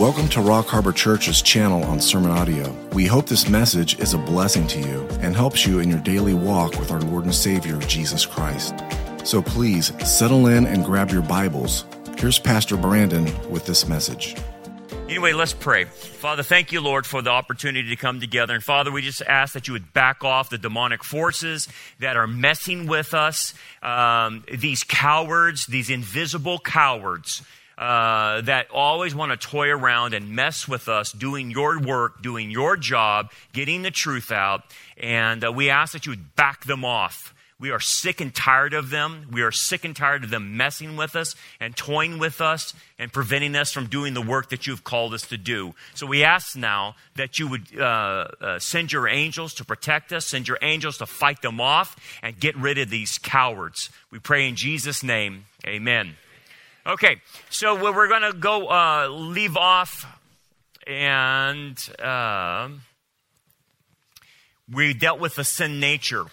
Welcome to Rock Harbor Church's channel on Sermon Audio. We hope this message is a blessing to you and helps you in your daily walk with our Lord and Savior, Jesus Christ. So please settle in and grab your Bibles. Here's Pastor Brandon with this message. Anyway, let's pray. Father, thank you, Lord, for the opportunity to come together. And Father, we just ask that you would back off the demonic forces that are messing with us, um, these cowards, these invisible cowards. Uh, that always want to toy around and mess with us, doing your work, doing your job, getting the truth out. And uh, we ask that you would back them off. We are sick and tired of them. We are sick and tired of them messing with us and toying with us and preventing us from doing the work that you've called us to do. So we ask now that you would uh, uh, send your angels to protect us, send your angels to fight them off, and get rid of these cowards. We pray in Jesus' name. Amen. Okay, so we're going to go uh, leave off and. Uh, we dealt with the sin nature.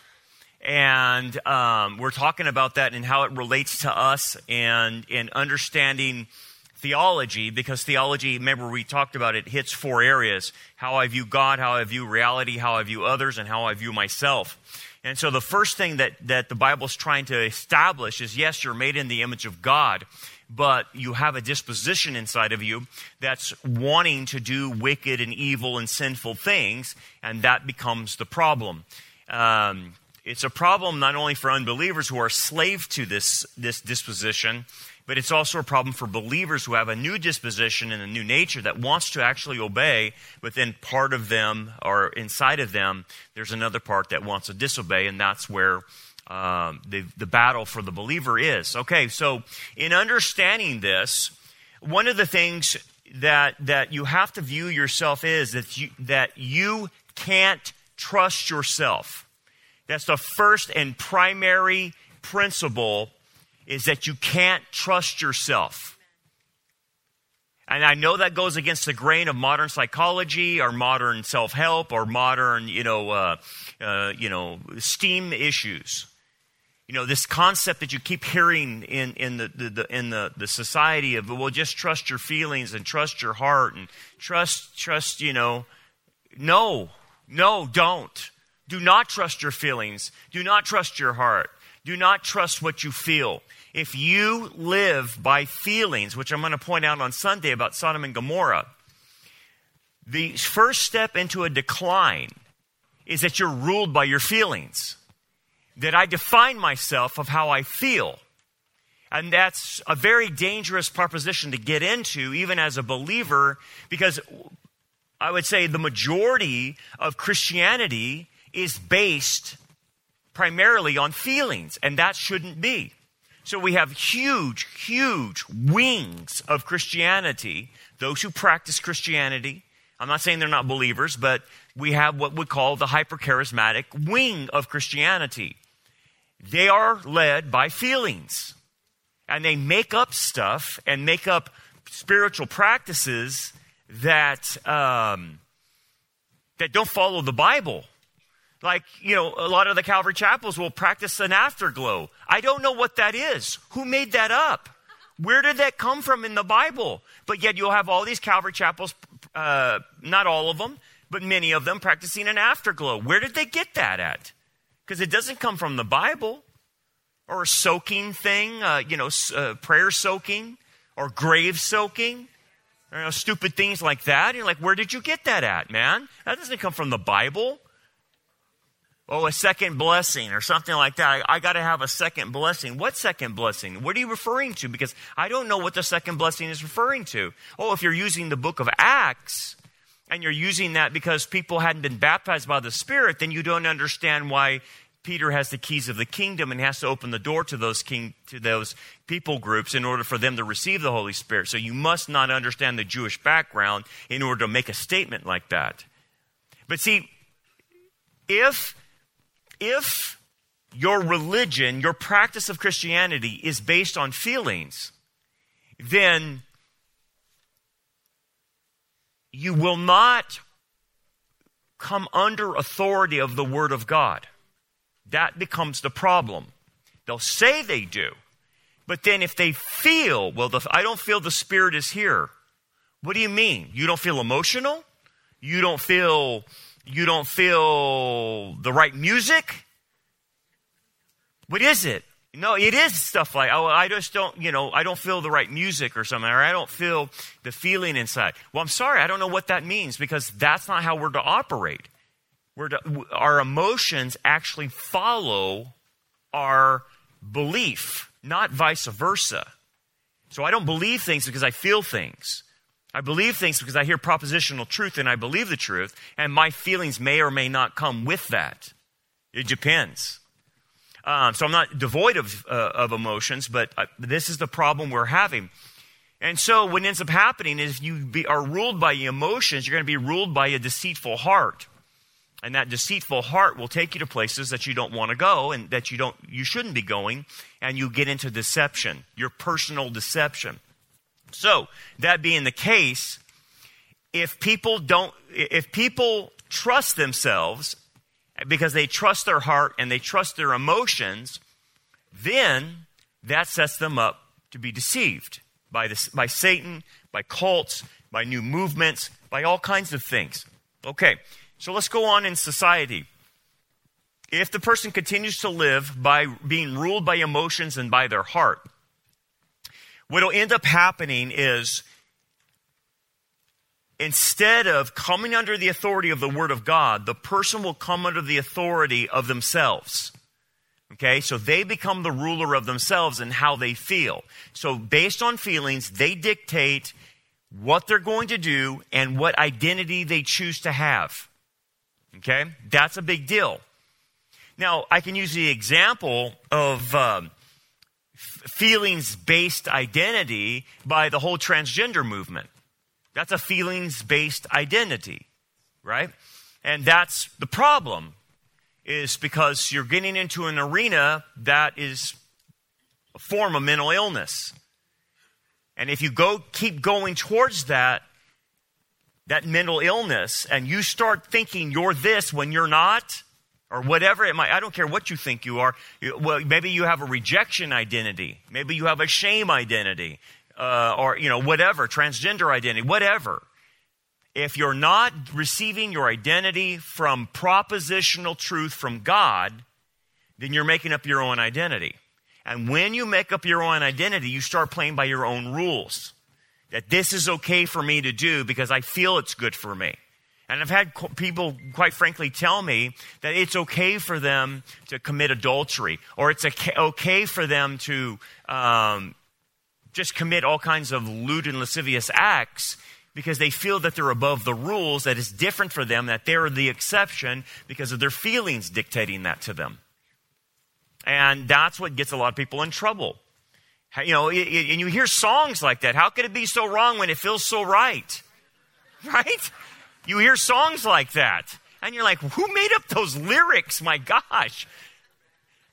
And um, we're talking about that and how it relates to us and in understanding theology because theology remember we talked about it hits four areas. How i view god? How i view reality? How i view others? And how i view myself and so the first thing that, that the bible's trying to establish is yes you're made in the image of god but you have a disposition inside of you that's wanting to do wicked and evil and sinful things and that becomes the problem. Um, it's a problem not only for unbelievers who are slave to this, this disposition, but it's also a problem for believers who have a new disposition and a new nature that wants to actually obey, but then part of them or inside of them, there's another part that wants to disobey, and that's where um, the, the battle for the believer is. Okay, so in understanding this, one of the things that, that you have to view yourself is that you, that you can't trust yourself. That's the first and primary principle is that you can't trust yourself. And I know that goes against the grain of modern psychology or modern self-help or modern, you know, uh, uh, you know, STEAM issues. You know, this concept that you keep hearing in, in, the, the, the, in the, the society of, well, just trust your feelings and trust your heart and trust, trust, you know. No, no, don't. Do not trust your feelings. Do not trust your heart. Do not trust what you feel. If you live by feelings, which I'm going to point out on Sunday about Sodom and Gomorrah, the first step into a decline is that you're ruled by your feelings. That I define myself of how I feel. And that's a very dangerous proposition to get into, even as a believer, because I would say the majority of Christianity is based primarily on feelings, and that shouldn't be. So we have huge, huge wings of Christianity, those who practice Christianity. I'm not saying they're not believers, but we have what we call the hypercharismatic wing of Christianity. They are led by feelings. And they make up stuff and make up spiritual practices that, um, that don't follow the Bible. Like, you know, a lot of the Calvary chapels will practice an afterglow. I don't know what that is. Who made that up? Where did that come from in the Bible? But yet you'll have all these Calvary chapels, uh, not all of them, but many of them practicing an afterglow. Where did they get that at? Because it doesn't come from the Bible. Or a soaking thing, uh, you know, uh, prayer soaking or grave soaking. You know, stupid things like that. You're like, where did you get that at, man? That doesn't come from the Bible oh, a second blessing or something like that. I, I got to have a second blessing. What second blessing? What are you referring to? Because I don't know what the second blessing is referring to. Oh, if you're using the book of Acts and you're using that because people hadn't been baptized by the Spirit, then you don't understand why Peter has the keys of the kingdom and has to open the door to those king to those people groups in order for them to receive the Holy Spirit. So you must not understand the Jewish background in order to make a statement like that. But see, if if your religion, your practice of Christianity is based on feelings, then you will not come under authority of the Word of God. That becomes the problem. They'll say they do, but then if they feel, well, the, I don't feel the Spirit is here, What do you mean? You don't feel emotional? You don't feel you don't feel the right music? What is it? No, it is stuff like, oh, I just don't, you know, I don't feel the right music or something, or I don't feel the feeling inside. Well, I'm sorry, I don't know what that means because that's not how we're to operate. We're to, our emotions actually follow our belief, not vice versa. So I don't believe things because I feel things. I believe things because I hear propositional truth and I believe the truth, and my feelings may or may not come with that. It depends. Um, so I'm not devoid of, uh, of emotions, but uh, this is the problem we're having. And so what ends up happening is if you be, are ruled by emotions, you're going to be ruled by a deceitful heart. And that deceitful heart will take you to places that you don't want to go and that you don't you shouldn't be going and you get into deception, your personal deception. So, that being the case, if people don't if people trust themselves because they trust their heart and they trust their emotions, then that sets them up to be deceived by, this, by Satan, by cults, by new movements, by all kinds of things. Okay, so let's go on in society. If the person continues to live by being ruled by emotions and by their heart, what will end up happening is instead of coming under the authority of the Word of God, the person will come under the authority of themselves. Okay, so they become the ruler of themselves and how they feel. So, based on feelings, they dictate what they're going to do and what identity they choose to have. Okay, that's a big deal. Now, I can use the example of um, feelings based identity by the whole transgender movement. That's a feelings based identity, right? And that's the problem, is because you're getting into an arena that is a form of mental illness. And if you go keep going towards that, that mental illness, and you start thinking you're this when you're not, or whatever it might, I don't care what you think you are. Well, maybe you have a rejection identity. Maybe you have a shame identity uh, or, you know, whatever, transgender identity, whatever. If you're not receiving your identity from propositional truth from God, then you're making up your own identity. And when you make up your own identity, you start playing by your own rules. That this is okay for me to do because I feel it's good for me. And I've had people, quite frankly, tell me that it's okay for them to commit adultery, or it's okay for them to um, just commit all kinds of lewd and lascivious acts because they feel that they're above the rules, that it's different for them, that they're the exception because of their feelings dictating that to them. And that's what gets a lot of people in trouble. You know, and you hear songs like that. How could it be so wrong when it feels so right? Right? You hear songs like that. And you're like, who made up those lyrics? My gosh.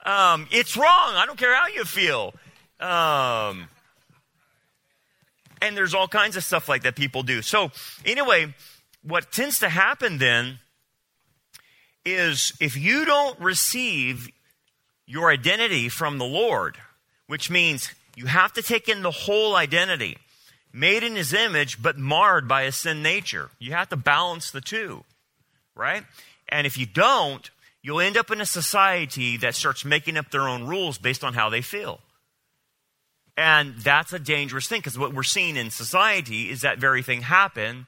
Um, it's wrong. I don't care how you feel. Um, and there's all kinds of stuff like that people do. So, anyway, what tends to happen then is if you don't receive your identity from the Lord, which means you have to take in the whole identity, made in his image, but marred by a sin nature. You have to balance the two, right? And if you don't, you'll end up in a society that starts making up their own rules based on how they feel. And that's a dangerous thing because what we're seeing in society is that very thing happen.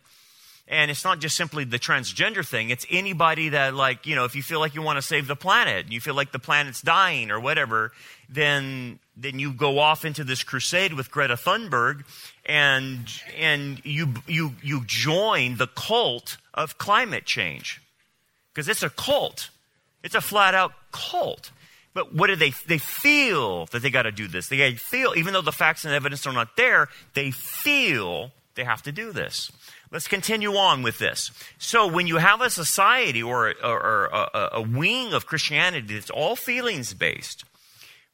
And it's not just simply the transgender thing. It's anybody that, like, you know, if you feel like you want to save the planet, you feel like the planet's dying or whatever, then then you go off into this crusade with Greta Thunberg, and and you you you join the cult of climate change because it's a cult. It's a flat out cult. But what do they, they feel that they got to do this. They feel, even though the facts and evidence are not there, they feel they have to do this. Let's continue on with this. So, when you have a society or, or, or a, a wing of Christianity that's all feelings based,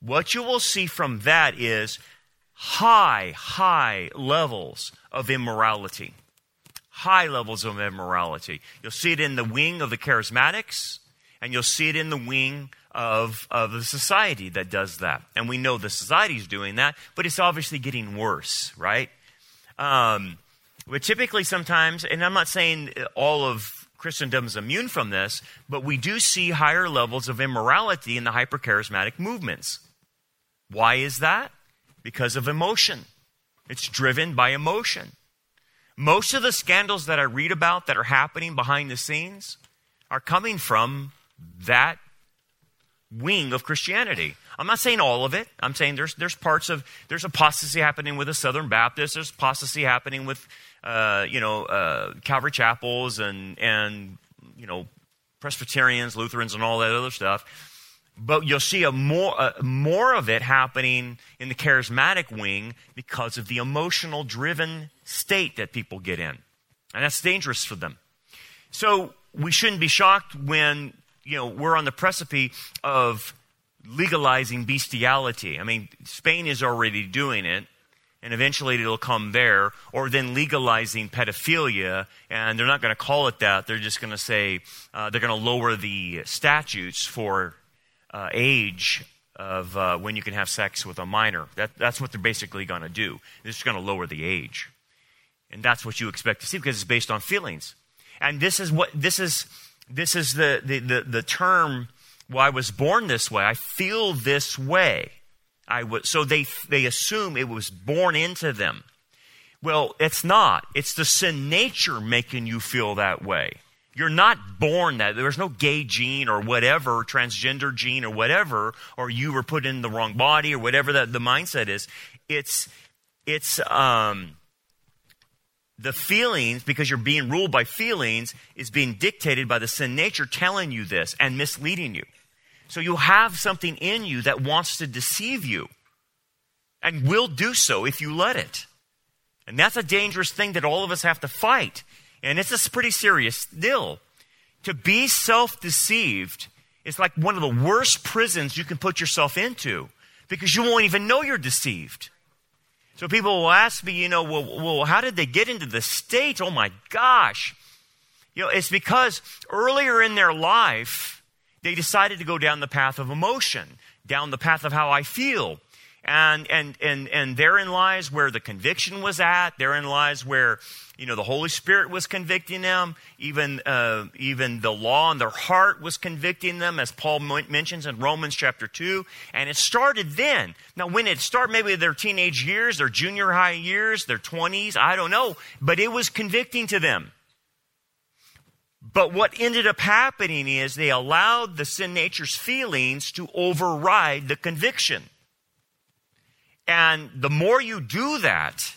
what you will see from that is high, high levels of immorality. High levels of immorality. You'll see it in the wing of the charismatics, and you'll see it in the wing of, of the society that does that. And we know the society is doing that, but it's obviously getting worse, right? Um, But typically, sometimes, and I'm not saying all of Christendom is immune from this, but we do see higher levels of immorality in the hypercharismatic movements. Why is that? Because of emotion. It's driven by emotion. Most of the scandals that I read about that are happening behind the scenes are coming from that wing of Christianity. I'm not saying all of it. I'm saying there's there's parts of there's apostasy happening with the Southern Baptists. There's apostasy happening with uh, you know uh, Calvary chapels and and you know Presbyterians, Lutherans, and all that other stuff. But you'll see a more uh, more of it happening in the charismatic wing because of the emotional driven state that people get in, and that's dangerous for them. So we shouldn't be shocked when you know we're on the precipice of legalizing bestiality. I mean, Spain is already doing it, and eventually it'll come there, or then legalizing pedophilia, and they're not going to call it that. They're just going to say uh, they're going to lower the statutes for uh, age of uh, when you can have sex with a minor. That, that's what they're basically going to do. They're just going to lower the age. And that's what you expect to see because it's based on feelings. And this is what this is this is the, the, the, the term well, I was born this way. I feel this way. I was, so they, they assume it was born into them. Well, it's not. It's the sin nature making you feel that way. You're not born that. There's no gay gene or whatever, transgender gene or whatever, or you were put in the wrong body or whatever that the mindset is. It's, it's, um, the feelings, because you're being ruled by feelings, is being dictated by the sin nature telling you this and misleading you. So you have something in you that wants to deceive you and will do so if you let it. And that's a dangerous thing that all of us have to fight. And it's a pretty serious deal. To be self deceived is like one of the worst prisons you can put yourself into because you won't even know you're deceived. So people will ask me, you know, well, well, how did they get into the state? Oh my gosh. You know, it's because earlier in their life, they decided to go down the path of emotion, down the path of how I feel. And, and, and, and therein lies where the conviction was at. Therein lies where, you know, the Holy Spirit was convicting them. Even, uh, even the law in their heart was convicting them, as Paul mentions in Romans chapter 2. And it started then. Now, when it started, maybe their teenage years, their junior high years, their 20s, I don't know. But it was convicting to them. But what ended up happening is they allowed the sin nature's feelings to override the conviction. And the more you do that,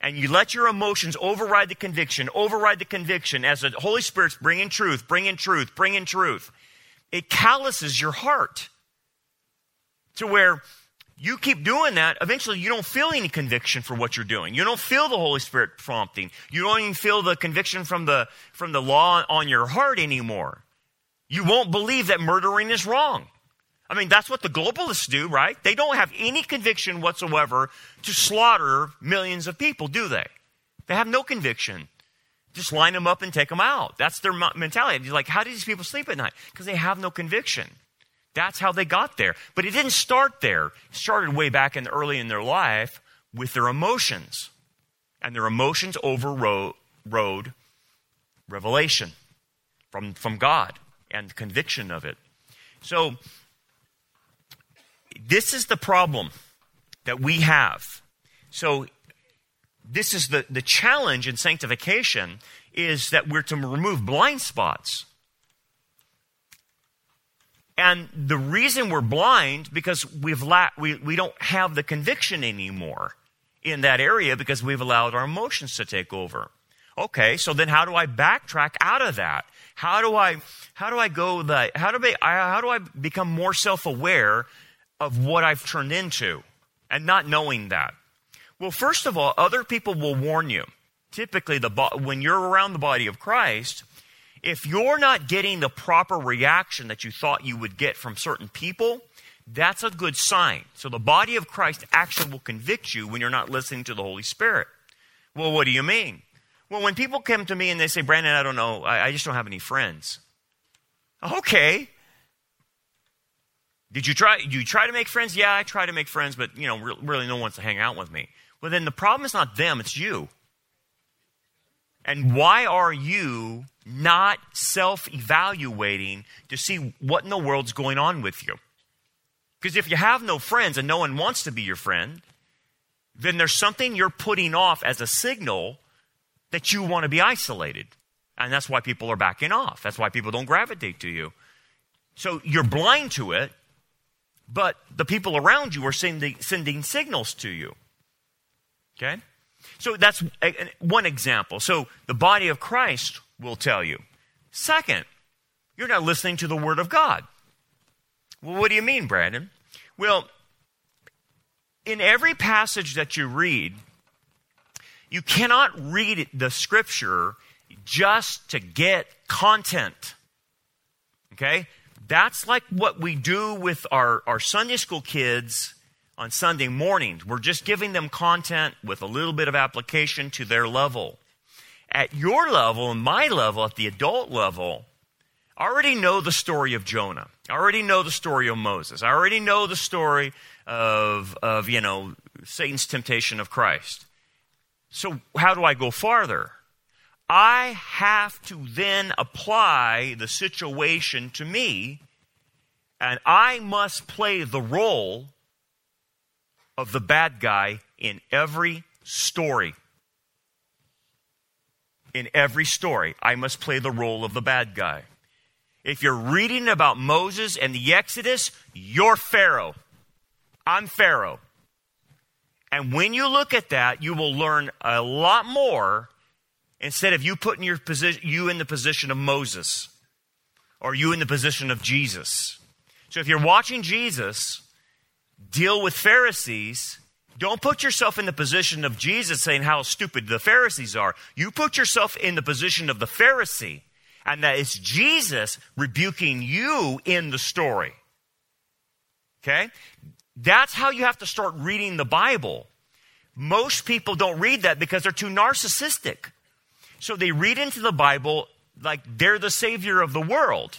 and you let your emotions override the conviction, override the conviction as the Holy Spirit's bringing truth, bringing truth, bringing truth, it calluses your heart to where you keep doing that, eventually you don't feel any conviction for what you're doing. You don't feel the Holy Spirit prompting. You don't even feel the conviction from the, from the law on your heart anymore. You won't believe that murdering is wrong. I mean, that's what the globalists do, right? They don't have any conviction whatsoever to slaughter millions of people, do they? They have no conviction. Just line them up and take them out. That's their mentality. You're like, how do these people sleep at night? Because they have no conviction. That's how they got there. But it didn't start there. It started way back in early in their life with their emotions. And their emotions overrode revelation from, from God and conviction of it. So, this is the problem that we have. So, this is the, the challenge in sanctification is that we're to remove blind spots. And the reason we're blind because we've la- we, we don't have the conviction anymore in that area because we've allowed our emotions to take over. Okay, so then how do I backtrack out of that? How do I how do I go the how do I how do I become more self-aware of what I've turned into and not knowing that? Well, first of all, other people will warn you. Typically the when you're around the body of Christ, if you're not getting the proper reaction that you thought you would get from certain people, that's a good sign. So the body of Christ actually will convict you when you're not listening to the Holy Spirit. Well, what do you mean? Well, when people come to me and they say, Brandon, I don't know, I, I just don't have any friends. Okay. Did you try? You try to make friends? Yeah, I try to make friends, but you know, really, no one wants to hang out with me. Well, then the problem is not them; it's you. And why are you not self evaluating to see what in the world's going on with you? Because if you have no friends and no one wants to be your friend, then there's something you're putting off as a signal that you want to be isolated. And that's why people are backing off. That's why people don't gravitate to you. So you're blind to it, but the people around you are sending, sending signals to you. Okay? So that's one example. So the body of Christ will tell you. Second, you're not listening to the Word of God. Well, what do you mean, Brandon? Well, in every passage that you read, you cannot read the scripture just to get content. Okay? That's like what we do with our, our Sunday school kids on Sunday mornings. We're just giving them content with a little bit of application to their level. At your level and my level, at the adult level, I already know the story of Jonah. I already know the story of Moses. I already know the story of, of you know, Satan's temptation of Christ. So, how do I go farther? I have to then apply the situation to me, and I must play the role of the bad guy in every story. In every story, I must play the role of the bad guy. If you're reading about Moses and the Exodus, you're Pharaoh. I'm Pharaoh. And when you look at that, you will learn a lot more instead of you putting your position, you in the position of Moses or you in the position of Jesus. So if you're watching Jesus deal with Pharisees, don't put yourself in the position of Jesus saying how stupid the Pharisees are. You put yourself in the position of the Pharisee, and that it's Jesus rebuking you in the story. Okay? That's how you have to start reading the Bible. Most people don't read that because they're too narcissistic. So they read into the Bible like they're the savior of the world.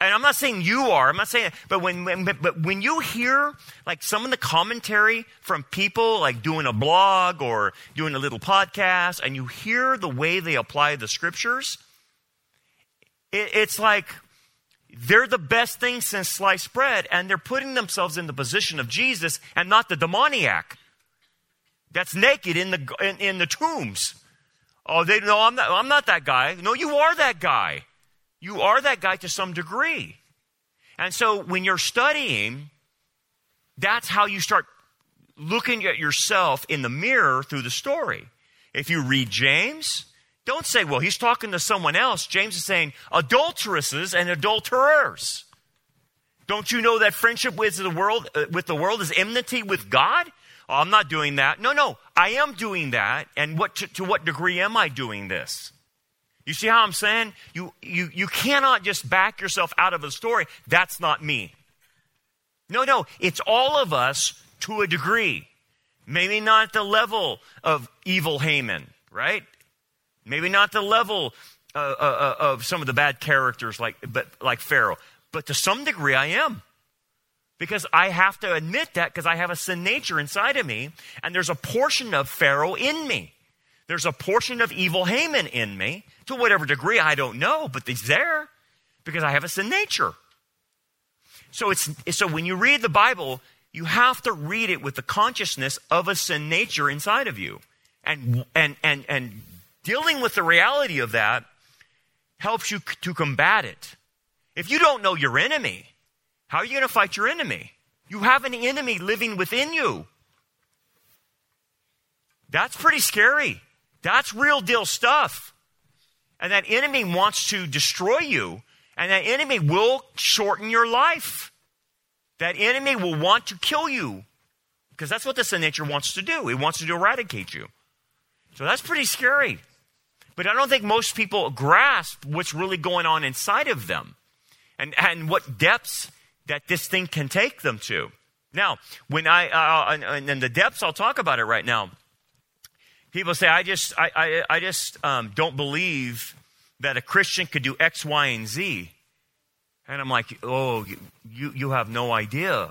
And I'm not saying you are, I'm not saying, but when, when, but when you hear like some of the commentary from people like doing a blog or doing a little podcast and you hear the way they apply the scriptures, it, it's like, they're the best thing since sliced bread, and they're putting themselves in the position of Jesus and not the demoniac that's naked in the, in, in the tombs. Oh, they no, I'm not, I'm not that guy. No, you are that guy. You are that guy to some degree. And so when you're studying, that's how you start looking at yourself in the mirror through the story. If you read James, don't say, well, he's talking to someone else. James is saying adulteresses and adulterers. Don't you know that friendship with the world, uh, with the world is enmity with God? Oh, I'm not doing that. No, no, I am doing that. And what to, to what degree am I doing this? You see how I'm saying? You, you, you cannot just back yourself out of a story. That's not me. No, no, it's all of us to a degree. Maybe not the level of evil Haman, right? Maybe not the level uh, uh, uh, of some of the bad characters like, but, like Pharaoh, but to some degree I am. Because I have to admit that because I have a sin nature inside of me, and there's a portion of Pharaoh in me. There's a portion of evil Haman in me, to whatever degree I don't know, but he's there because I have a sin nature. So it's so when you read the Bible, you have to read it with the consciousness of a sin nature inside of you. And and and and Dealing with the reality of that helps you to combat it. If you don't know your enemy, how are you going to fight your enemy? You have an enemy living within you. That's pretty scary. That's real deal stuff. And that enemy wants to destroy you, and that enemy will shorten your life. That enemy will want to kill you because that's what the sin nature wants to do. It wants to eradicate you. So that's pretty scary. But I don't think most people grasp what's really going on inside of them and, and what depths that this thing can take them to. Now, when I, uh, and, and the depths, I'll talk about it right now. People say, I just, I, I, I just um, don't believe that a Christian could do X, Y, and Z. And I'm like, oh, you, you have no idea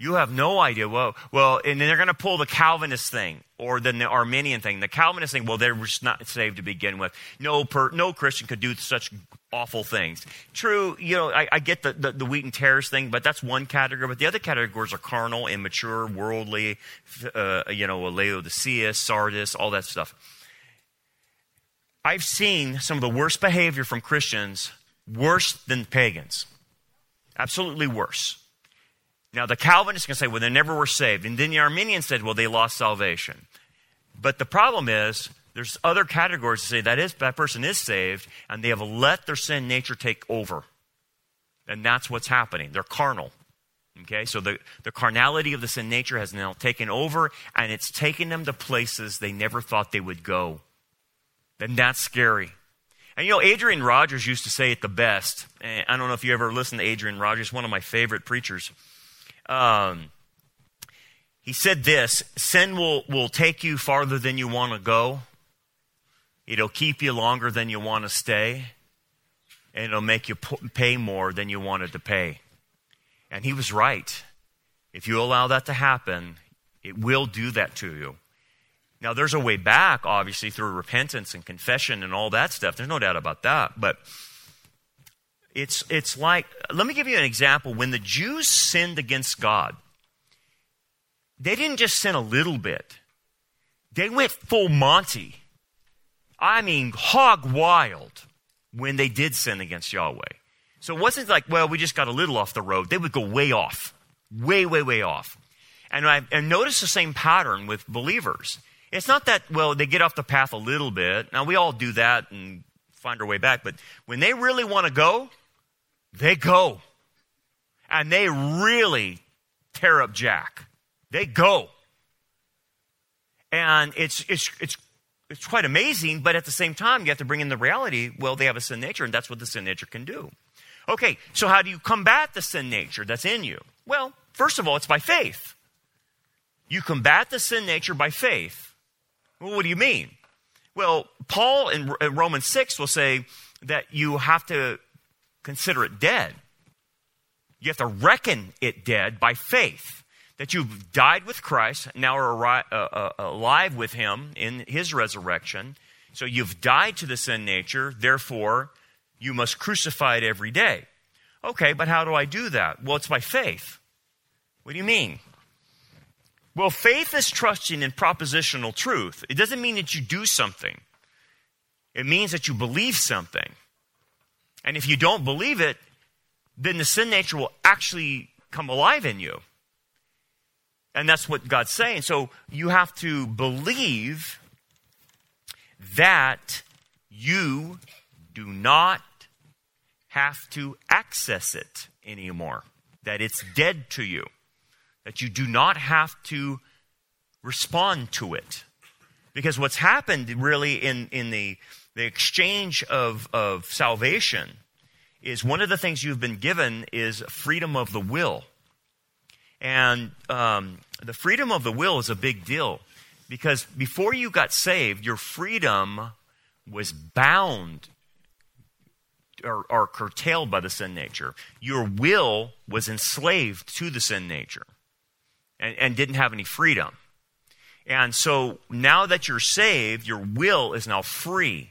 You have no idea. Well, well, and then they're going to pull the Calvinist thing or then the Arminian thing. The Calvinist thing, well, they were just not saved to begin with. No, per, no Christian could do such awful things. True, you know, I, I get the, the, the, wheat and tares thing, but that's one category. But the other categories are carnal, immature, worldly, uh, you know, Laodicea, Sardis, all that stuff. I've seen some of the worst behavior from Christians worse than pagans. Absolutely worse. Now, the Calvinists can say, well, they never were saved. And then the Arminians said, well, they lost salvation. But the problem is, there's other categories to say that is that person is saved, and they have let their sin nature take over. And that's what's happening. They're carnal. Okay, so the, the carnality of the sin nature has now taken over, and it's taken them to places they never thought they would go. And that's scary. And you know, Adrian Rogers used to say it the best. I don't know if you ever listened to Adrian Rogers, one of my favorite preachers. Um, he said this sin will, will take you farther than you want to go, it'll keep you longer than you want to stay, and it'll make you pay more than you wanted to pay. And he was right. If you allow that to happen, it will do that to you. Now, there's a way back, obviously, through repentance and confession and all that stuff. There's no doubt about that. But it's, it's like, let me give you an example. When the Jews sinned against God, they didn't just sin a little bit, they went full Monty. I mean, hog wild when they did sin against Yahweh. So it wasn't like, well, we just got a little off the road. They would go way off, way, way, way off. And I and notice the same pattern with believers. It's not that, well, they get off the path a little bit. Now, we all do that and find our way back, but when they really want to go, they go. And they really tear up Jack. They go. And it's, it's, it's, it's quite amazing, but at the same time, you have to bring in the reality well, they have a sin nature, and that's what the sin nature can do. Okay, so how do you combat the sin nature that's in you? Well, first of all, it's by faith. You combat the sin nature by faith. Well, what do you mean? Well, Paul in Romans 6 will say that you have to consider it dead. You have to reckon it dead by faith. That you've died with Christ, now are uh, uh, alive with Him in His resurrection. So you've died to the sin nature, therefore, you must crucify it every day. Okay, but how do I do that? Well, it's by faith. What do you mean? Well, faith is trusting in propositional truth. It doesn't mean that you do something, it means that you believe something. And if you don't believe it, then the sin nature will actually come alive in you. And that's what God's saying. So you have to believe that you do not have to access it anymore, that it's dead to you, that you do not have to respond to it. Because what's happened really in, in the the exchange of, of salvation is one of the things you've been given is freedom of the will. And um, the freedom of the will is a big deal because before you got saved, your freedom was bound or, or, curtailed by the sin nature. Your will was enslaved to the sin nature and, and didn't have any freedom. And so now that you're saved, your will is now free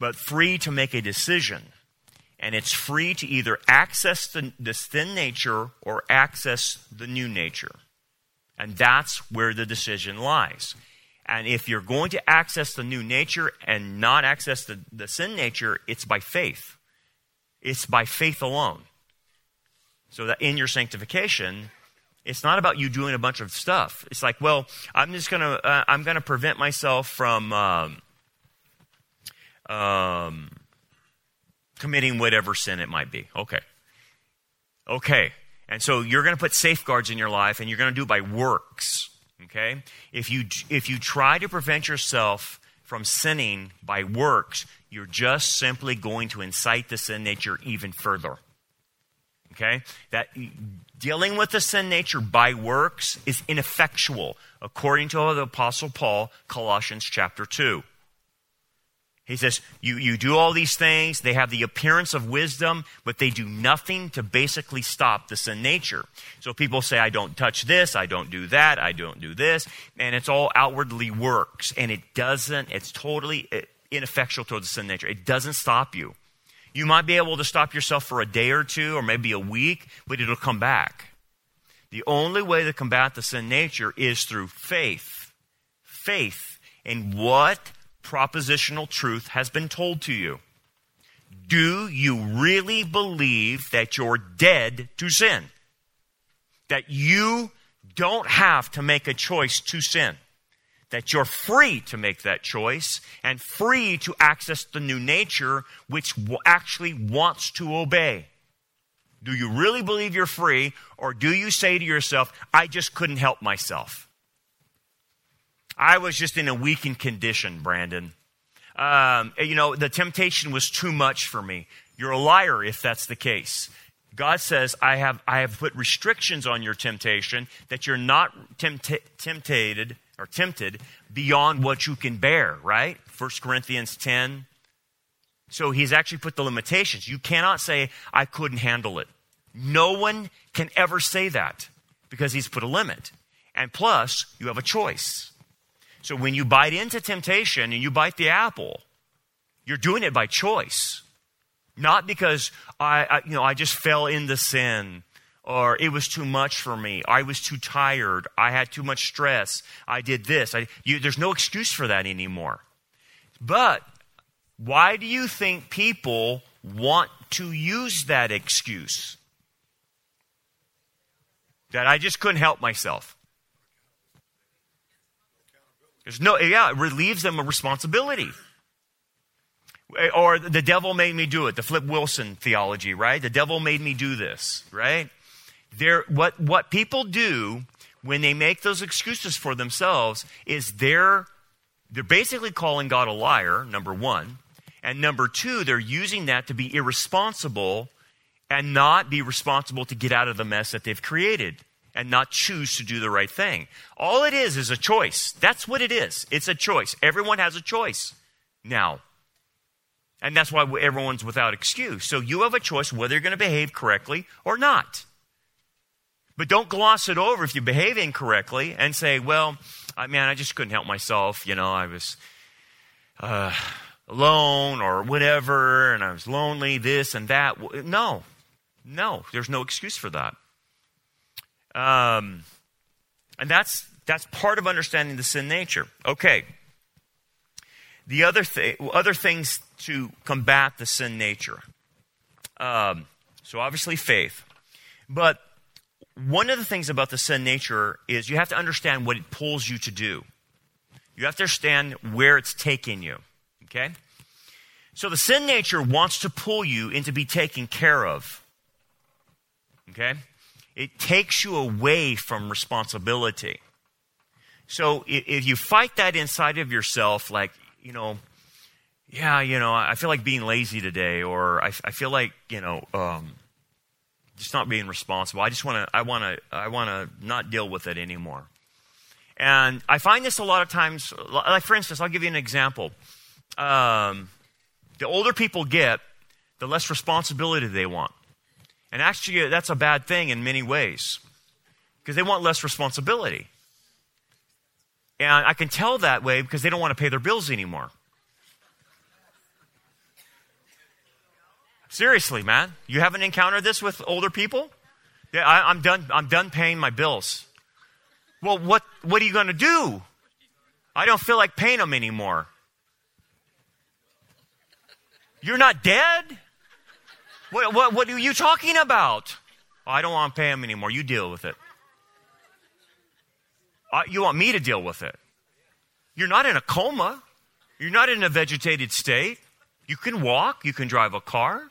but free to make a decision. And it's free to either access the, the sin nature or access the new nature. And that's where the decision lies. And if you're going to access the new nature and not access the, the sin nature, it's by faith. It's by faith alone. So that in your sanctification, it's not about you doing a bunch of stuff. It's like, well, I'm just gonna, uh, I'm gonna prevent myself from, um, um, committing whatever sin it might be. Okay. Okay. And so you're going to put safeguards in your life and you're going to do it by works. Okay? If you, if you try to prevent yourself from sinning by works, you're just simply going to incite the sin nature even further. Okay? That dealing with the sin nature by works is ineffectual, according to the Apostle Paul, Colossians chapter 2. He says, you, you do all these things, they have the appearance of wisdom, but they do nothing to basically stop the sin nature. So people say, I don't touch this, I don't do that, I don't do this, and it's all outwardly works, and it doesn't, it's totally uh, ineffectual towards the sin nature. It doesn't stop you. You might be able to stop yourself for a day or two, or maybe a week, but it'll come back. The only way to combat the sin nature is through faith. Faith in what propositional truth has been told to you. Do you really believe that you're dead to sin? That you don't have to make a choice to sin? That you're free to make that choice and free to access the new nature which actually wants to obey? Do you really believe you're free, or do you say to yourself, I just couldn't help myself? I was just in a weakened condition, Brandon. Um, you know, the temptation was too much for me. You're a liar if that's the case. God says, I have, I have put restrictions on your temptation that you're not tempted or tempted beyond what you can bear, right? 1 Corinthians 10. So he's actually put the limitations. You cannot say, I couldn't handle it. No one can ever say that because he's put a limit. And plus, you have a choice. So when you bite into temptation and you bite the apple, you're doing it by choice. Not because I, I, you know, I just fell into sin or it was too much for me. I was too tired. I had too much stress. I did this. I, you, there's no excuse for that anymore. But why do you think people want to use that excuse? That I just couldn't help myself. There's no, yeah, it relieves them of responsibility. Or the devil made me do it. The Flip Wilson theology, right? The devil made me do this, right? What, what people do when they make those excuses for themselves is they're, they're basically calling God a liar, number one. And number two, they're using that to be irresponsible and not be responsible to get out of the mess that they've created and not choose to do the right thing. All it is is a choice. That's what it is. It's a choice. Everyone has a choice now. And that's why everyone's without excuse. So you have a choice whether you're going to behave correctly or not. But don't gloss it over if you behave incorrectly and say, well, I, man, I just couldn't help myself. You know, I was uh, alone or whatever, and I was lonely, this and that. No, no, there's no excuse for that. Um, and that's, that's part of understanding the sin nature. Okay. The other, thing, other things to combat the sin nature. Um, so obviously faith. But one of the things about the sin nature is you have to understand what it pulls you to do. You have to understand where it's taking you. Okay? So the sin nature wants to pull you into be taken care of. Okay? it takes you away from responsibility. So if you fight that inside of yourself, like, you know, yeah, you know, I feel like being lazy today, or I, I feel like, you know, um, just not being responsible. I just want to, I want to, I want to not deal with it anymore. And I find this a lot of times, like for instance, I'll give you an example. Um, the older people get, the less responsibility they want. And actually, that's a bad thing in many ways because they want less responsibility. And I can tell that way because they don't want to pay their bills anymore. Seriously, man. You haven't encountered this with older people? Yeah, I, am done. I'm done paying my bills. Well, what what are you going to do? I don't feel like paying them anymore. You're not dead. What, what, what are you talking about? Oh, I don't want to pay him anymore. You deal with it. Uh, you want me to deal with it. You're not in a coma. You're not in a vegetated state. You can walk. You can drive a car.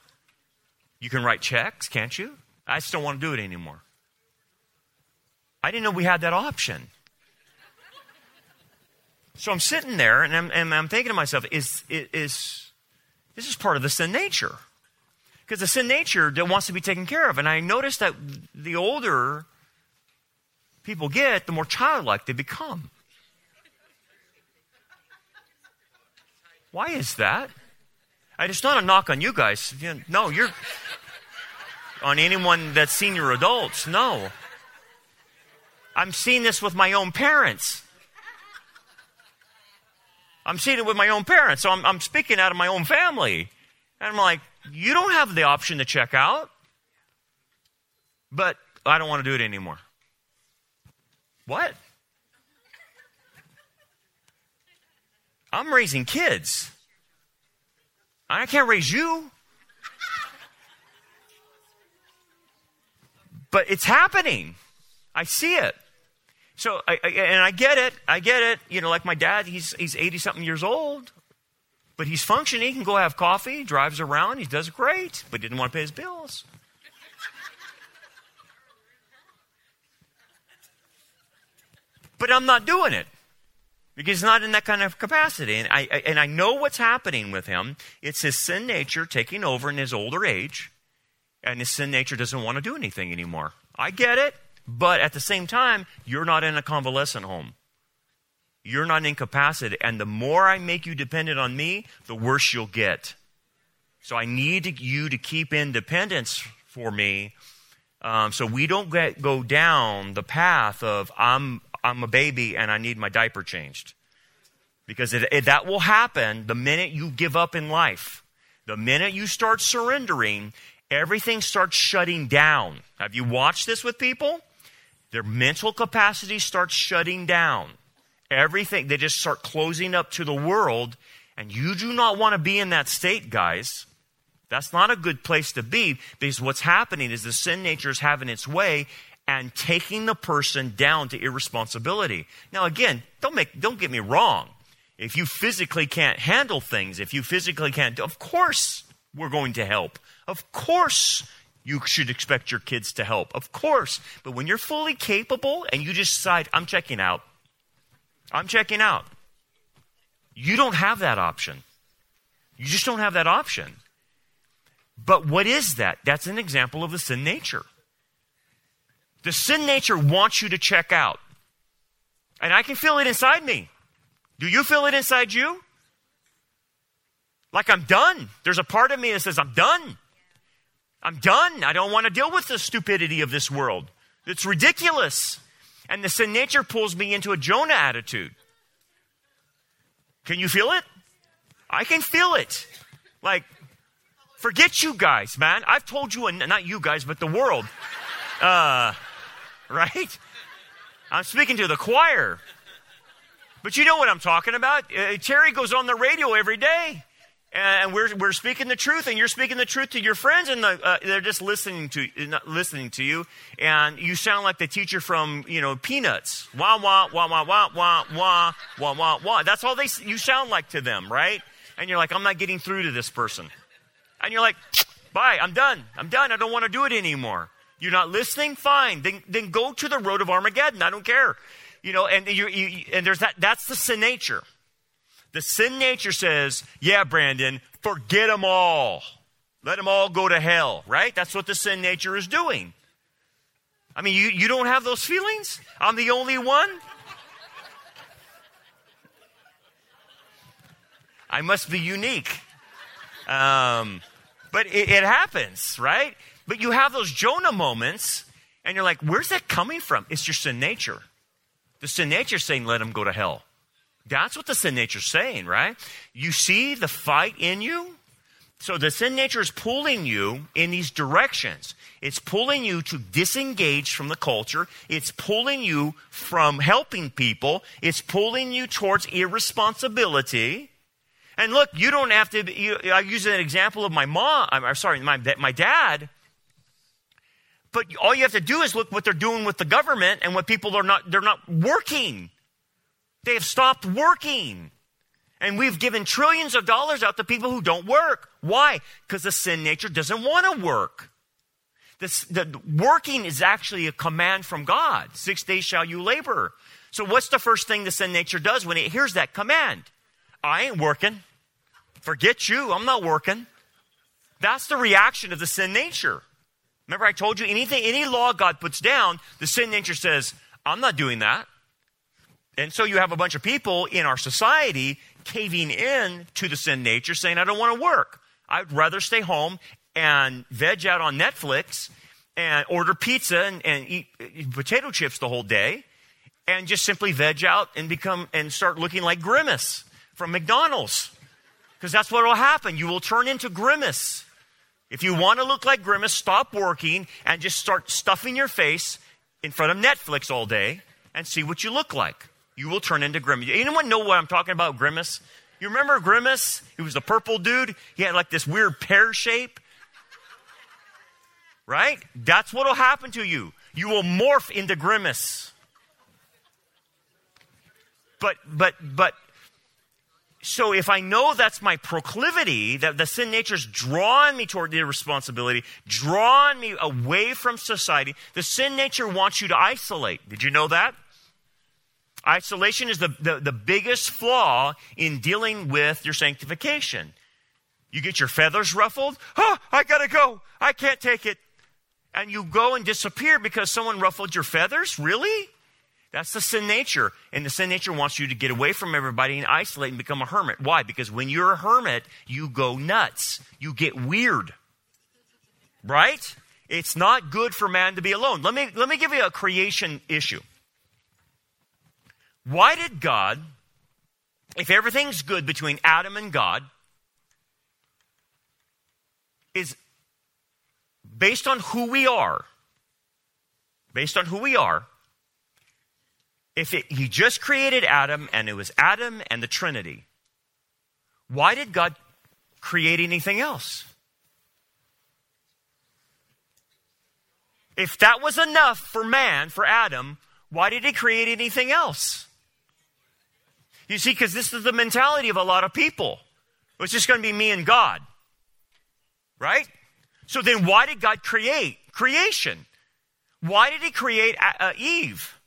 You can write checks, can't you? I just don't want to do it anymore. I didn't know we had that option. So I'm sitting there and I'm, and I'm thinking to myself, is, is, this is part of the sin nature. Because the sin nature wants to be taken care of. And I notice that the older people get, the more childlike they become. Why is that? It's not a knock on you guys. No, you're on anyone that's senior adults. No. I'm seeing this with my own parents. I'm seeing it with my own parents. So I'm, I'm speaking out of my own family. And I'm like, you don't have the option to check out. But I don't want to do it anymore. What? I'm raising kids. I can't raise you. But it's happening. I see it. So, I, I, and I get it. I get it. You know, like my dad, he's, he's 80 something years old, but he's functioning. He can go have coffee, drives around, he does great, but didn't want to pay his bills. but I'm not doing it because he's not in that kind of capacity. And I, I, and I know what's happening with him. It's his sin nature taking over in his older age, and his sin nature doesn't want to do anything anymore. I get it, but at the same time, you're not in a convalescent home. You're not incapacitated, and the more I make you dependent on me, the worse you'll get. So I need you to keep independence for me, um, so we don't get, go down the path of I'm I'm a baby and I need my diaper changed. Because it, it, that will happen the minute you give up in life. The minute you start surrendering, everything starts shutting down. Have you watched this with people? Their mental capacity starts shutting down. Everything, they just start closing up to the world. And you do not want to be in that state, guys. That's not a good place to be because what's happening is the sin nature is having its way and taking the person down to irresponsibility. Now, again, don't make, don't get me wrong. If you physically can't handle things, if you physically can't, of course we're going to help. Of course you should expect your kids to help. Of course. But when you're fully capable and you just decide, I'm checking out, I'm checking out, you don't have that option. You just don't have that option. But what is that? That's an example of the sin nature. The sin nature wants you to check out. And I can feel it inside me. Do you feel it inside you? Like I'm done. There's a part of me that says, I'm done. I'm done. I don't want to deal with the stupidity of this world. It's ridiculous. And the sin nature pulls me into a Jonah attitude. Can you feel it? I can feel it. Like, forget you guys, man. I've told you, and not you guys, but the world. Uh, right? I'm speaking to the choir. But you know what I'm talking about. Uh, Terry goes on the radio every day, and we're, we're speaking the truth, and you're speaking the truth to your friends, and the, uh, they're just listening to listening to you, and you sound like the teacher from you know Peanuts. Wah wah wah wah wah wah wah wah wah wah. That's all they you sound like to them, right? And you're like, I'm not getting through to this person, and you're like, bye, I'm done, I'm done. I don't want to do it anymore. You're not listening? Fine. Then, then go to the road of Armageddon. I don't care. You know, and, you, you, and there's that, that's the sin nature. The sin nature says, yeah, Brandon, forget them all. Let them all go to hell, right? That's what the sin nature is doing. I mean, you, you don't have those feelings? I'm the only one? I must be unique. Um, but it, it happens, right? But you have those Jonah moments, and you're like, where's that coming from? It's your sin nature. The sin nature saying, let them go to hell. That's what the sin nature's saying, right? You see the fight in you? So the sin nature is pulling you in these directions. It's pulling you to disengage from the culture. It's pulling you from helping people. It's pulling you towards irresponsibility. And look, you don't have to. You, I use an example of my mom. I'm sorry, my my dad. But all you have to do is look what they're doing with the government and what people are not, they're not working. They have stopped working. And we've given trillions of dollars out to people who don't work. Why? Because the sin nature doesn't want to work. This, the working is actually a command from God. Six days shall you labor. So what's the first thing the sin nature does when it hears that command? I ain't working. Forget you. I'm not working. That's the reaction of the sin nature. Remember, I told you anything, any law God puts down, the sin nature says, I'm not doing that. And so you have a bunch of people in our society caving in to the sin nature, saying, I don't want to work. I'd rather stay home and veg out on Netflix and order pizza and, and eat, eat potato chips the whole day and just simply veg out and become and start looking like Grimace from McDonald's. Because that's what will happen. You will turn into Grimace. If you want to look like Grimace, stop working and just start stuffing your face in front of Netflix all day and see what you look like. You will turn into Grimace. Anyone know what I'm talking about, Grimace? You remember Grimace? He was the purple dude. He had like this weird pear shape. Right? That's what will happen to you. You will morph into Grimace. But, but, but, so if I know that's my proclivity, that the sin nature's drawn me toward the responsibility, drawn me away from society, the sin nature wants you to isolate. Did you know that? Isolation is the, the, the biggest flaw in dealing with your sanctification. You get your feathers ruffled. Oh, I gotta go. I can't take it. And you go and disappear because someone ruffled your feathers? Really? That's the sin nature. And the sin nature wants you to get away from everybody and isolate and become a hermit. Why? Because when you're a hermit, you go nuts. You get weird. Right? It's not good for man to be alone. Let me, let me give you a creation issue. Why did God, if everything's good between Adam and God, is based on who we are, based on who we are, if it, he just created Adam and it was Adam and the Trinity, why did God create anything else? If that was enough for man, for Adam, why did he create anything else? You see, because this is the mentality of a lot of people. It's just going to be me and God. Right? So then why did God create creation? Why did he create uh, Eve?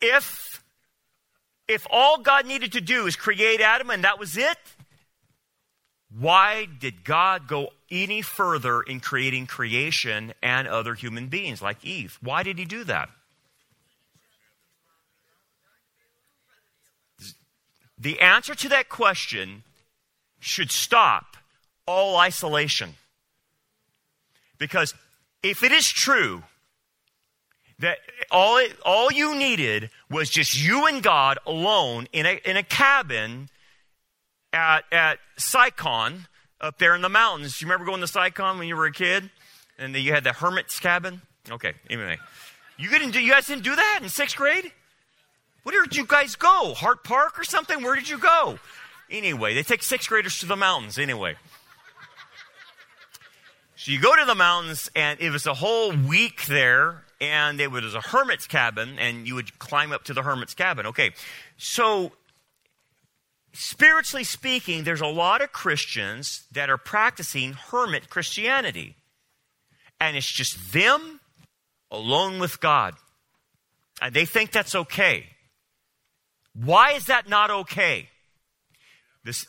If if all God needed to do is create Adam and that was it, why did God go any further in creating creation and other human beings like Eve? Why did he do that? The answer to that question should stop all isolation. Because if it is true that all, it, all you needed was just you and God alone in a, in a cabin at, at Sicon up there in the mountains. You remember going to Sicon when you were a kid? And you had the hermit's cabin? Okay, anyway. You, didn't do, you guys didn't do that in sixth grade? Where did you guys go? Hart Park or something? Where did you go? Anyway, they take sixth graders to the mountains anyway. So you go to the mountains, and it was a whole week there, and it was a hermit's cabin, and you would climb up to the hermit's cabin. Okay, so spiritually speaking, there's a lot of Christians that are practicing hermit Christianity. And it's just them alone with God. And they think that's okay. Why is that not okay? This,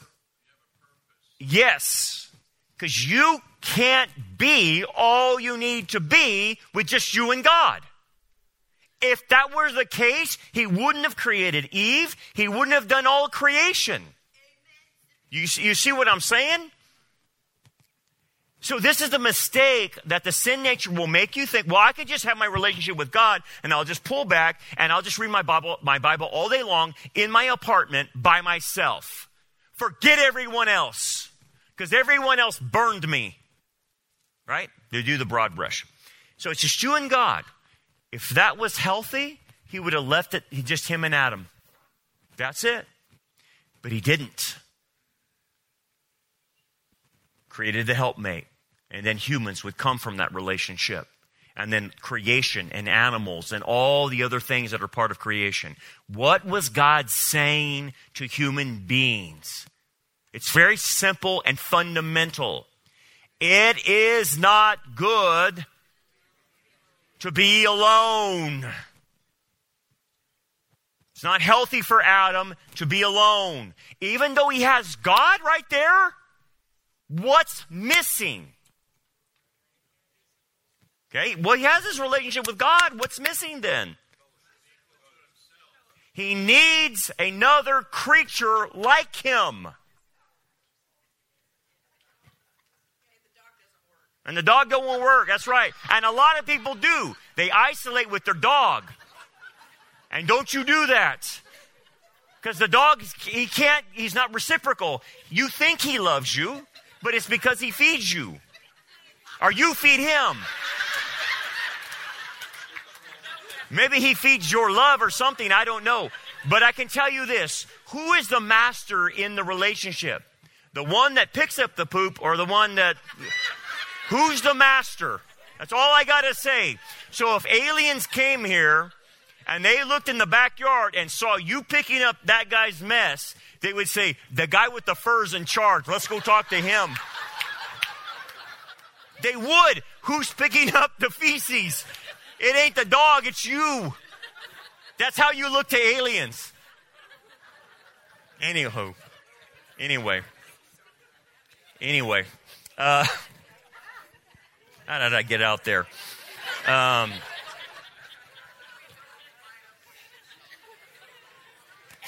yes, because you can't be all you need to be with just you and God. If that were the case, he wouldn't have created Eve. He wouldn't have done all creation. You, you see what I'm saying? So this is the mistake that the sin nature will make you think, well, I could just have my relationship with God and I'll just pull back and I'll just read my Bible, my Bible all day long in my apartment by myself. Forget everyone else because everyone else burned me. Right? They do the broad brush. So it's just you and God. If that was healthy, he would have left it just him and Adam. That's it. But he didn't. Created the helpmate, and then humans would come from that relationship. And then creation and animals and all the other things that are part of creation. What was God saying to human beings? It's very simple and fundamental. It is not good to be alone. It's not healthy for Adam to be alone. Even though he has God right there, what's missing? Okay, well, he has his relationship with God. What's missing then? He needs another creature like him. And the dog don't work. That's right. And a lot of people do. They isolate with their dog. And don't you do that. Because the dog, he can't, he's not reciprocal. You think he loves you, but it's because he feeds you. Or you feed him. Maybe he feeds your love or something, I don't know. But I can tell you this who is the master in the relationship? The one that picks up the poop or the one that. Who's the master? That's all I got to say. So if aliens came here and they looked in the backyard and saw you picking up that guy's mess, they would say, The guy with the fur's in charge. Let's go talk to him. they would. Who's picking up the feces? It ain't the dog, it's you. That's how you look to aliens. Anywho, anyway, anyway, uh, how did I get out there? Um,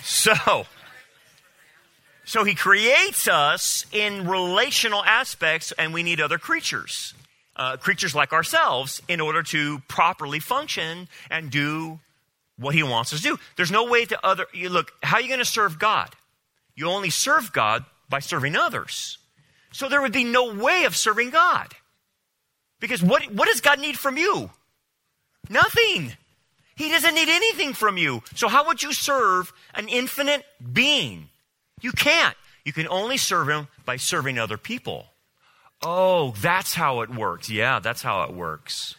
so, so he creates us in relational aspects, and we need other creatures uh, creatures like ourselves in order to properly function and do what he wants us to do. There's no way to other, you look, how are you going to serve God? You only serve God by serving others. So there would be no way of serving God. Because what, what does God need from you? Nothing. He doesn't need anything from you. So how would you serve an infinite being? You can't. You can only serve him by serving other people. Oh, that's how it works. Yeah, that's how it works.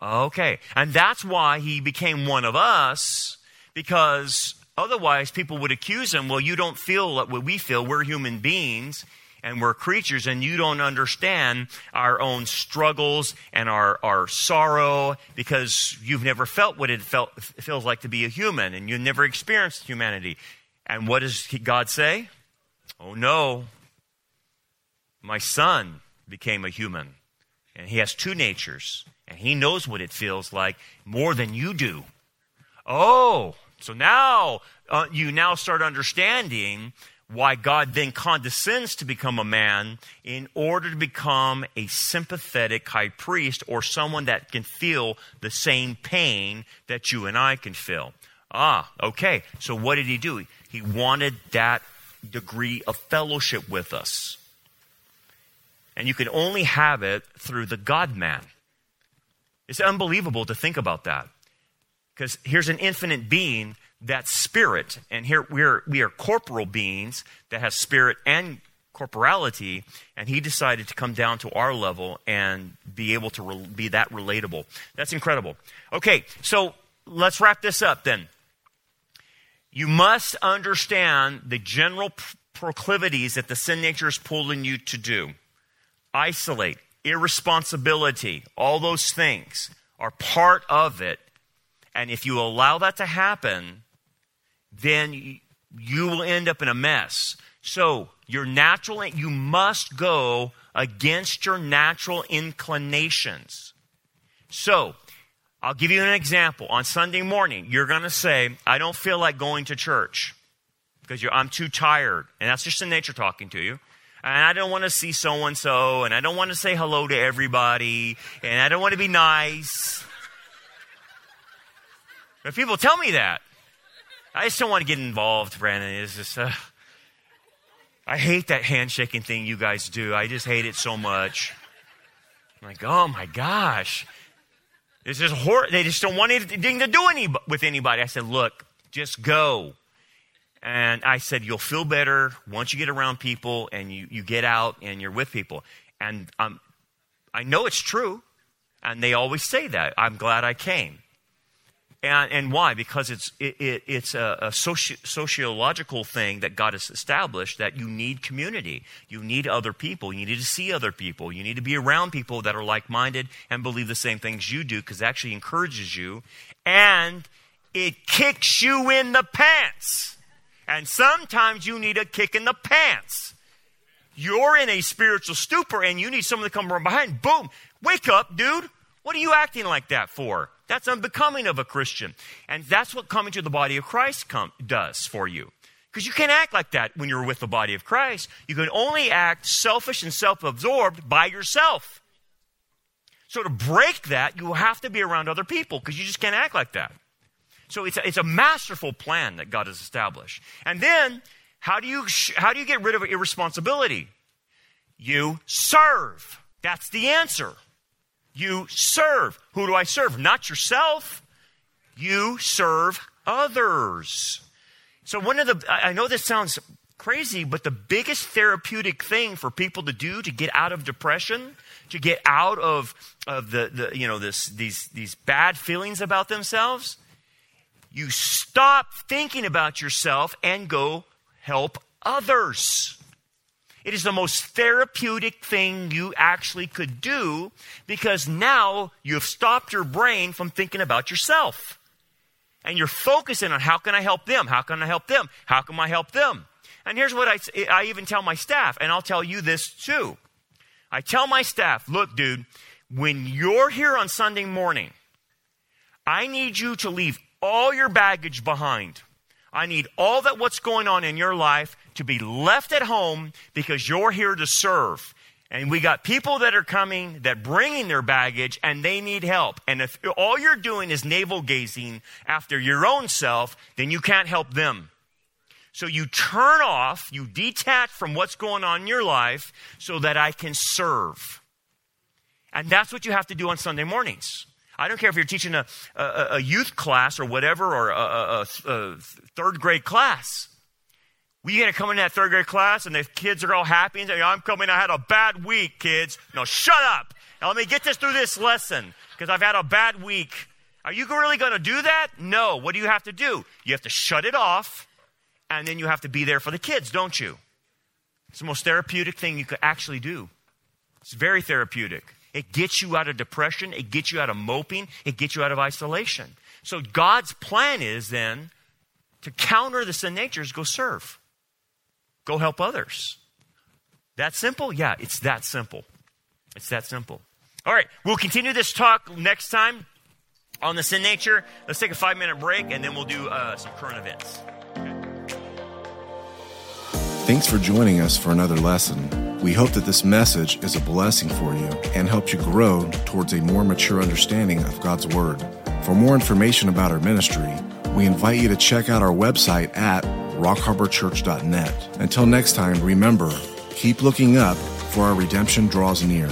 Okay. And that's why he became one of us, because otherwise people would accuse him, well, you don't feel what we feel. We're human beings and we're creatures, and you don't understand our own struggles and our, our sorrow because you've never felt what it felt, feels like to be a human, and you've never experienced humanity. And what does God say? Oh, no, my son became a human, and he has two natures, and he knows what it feels like more than you do. Oh, so now uh, you now start understanding why God then condescends to become a man in order to become a sympathetic high priest or someone that can feel the same pain that you and I can feel. Ah, okay. So what did he do? He wanted that degree of fellowship with us. And you can only have it through the God man. It's unbelievable to think about that. Because here's an infinite being that's spirit, and here we're, we are corporal beings that have spirit and corporality, and he decided to come down to our level and be able to re- be that relatable. That's incredible. Okay, so let's wrap this up then. You must understand the general proclivities that the sin nature is pulling you to do isolate, irresponsibility, all those things are part of it. And if you allow that to happen, then you will end up in a mess. So, your natural, you must go against your natural inclinations. So, I'll give you an example. On Sunday morning, you're going to say, I don't feel like going to church because I'm too tired. And that's just the nature talking to you and I don't want to see so and so, and I don't want to say hello to everybody, and I don't want to be nice. But people tell me that. I just don't want to get involved, Brandon. It's just, uh, I hate that handshaking thing you guys do. I just hate it so much. I'm like, oh my gosh. This is horrible. They just don't want anything to do any, with anybody. I said, look, just go. And I said, You'll feel better once you get around people and you, you get out and you're with people. And um, I know it's true. And they always say that. I'm glad I came. And, and why? Because it's, it, it, it's a, a soci- sociological thing that God has established that you need community. You need other people. You need to see other people. You need to be around people that are like minded and believe the same things you do because it actually encourages you. And it kicks you in the pants. And sometimes you need a kick in the pants. You're in a spiritual stupor and you need someone to come from behind. Boom. Wake up, dude. What are you acting like that for? That's unbecoming of a Christian. And that's what coming to the body of Christ does for you. Because you can't act like that when you're with the body of Christ. You can only act selfish and self absorbed by yourself. So to break that, you have to be around other people because you just can't act like that. So it's a, it's a masterful plan that God has established. And then, how do you, how do you get rid of irresponsibility? You serve. That's the answer. You serve. Who do I serve? Not yourself. You serve others. So, one of the, I know this sounds crazy, but the biggest therapeutic thing for people to do to get out of depression, to get out of, of the, the you know, this, these, these bad feelings about themselves, you stop thinking about yourself and go help others. It is the most therapeutic thing you actually could do because now you've stopped your brain from thinking about yourself. And you're focusing on how can I help them? How can I help them? How can I help them? And here's what I, I even tell my staff, and I'll tell you this too. I tell my staff, look, dude, when you're here on Sunday morning, I need you to leave all your baggage behind. I need all that what's going on in your life to be left at home because you're here to serve. And we got people that are coming that bringing their baggage and they need help. And if all you're doing is navel gazing after your own self, then you can't help them. So you turn off, you detach from what's going on in your life so that I can serve. And that's what you have to do on Sunday mornings. I don't care if you're teaching a, a, a youth class or whatever, or a, a, a third grade class. We to come in that third grade class and the kids are all happy and say, I'm coming, I had a bad week, kids. No, shut up. Now let me get this through this lesson because I've had a bad week. Are you really going to do that? No. What do you have to do? You have to shut it off and then you have to be there for the kids, don't you? It's the most therapeutic thing you could actually do. It's very therapeutic. It gets you out of depression. It gets you out of moping. It gets you out of isolation. So God's plan is then to counter the sin natures, go serve. Go help others. That simple? Yeah, it's that simple. It's that simple. All right, we'll continue this talk next time on the sin nature. Let's take a five minute break and then we'll do uh, some current events. Thanks for joining us for another lesson. We hope that this message is a blessing for you and helps you grow towards a more mature understanding of God's Word. For more information about our ministry, we invite you to check out our website at rockharborchurch.net. Until next time, remember, keep looking up, for our redemption draws near.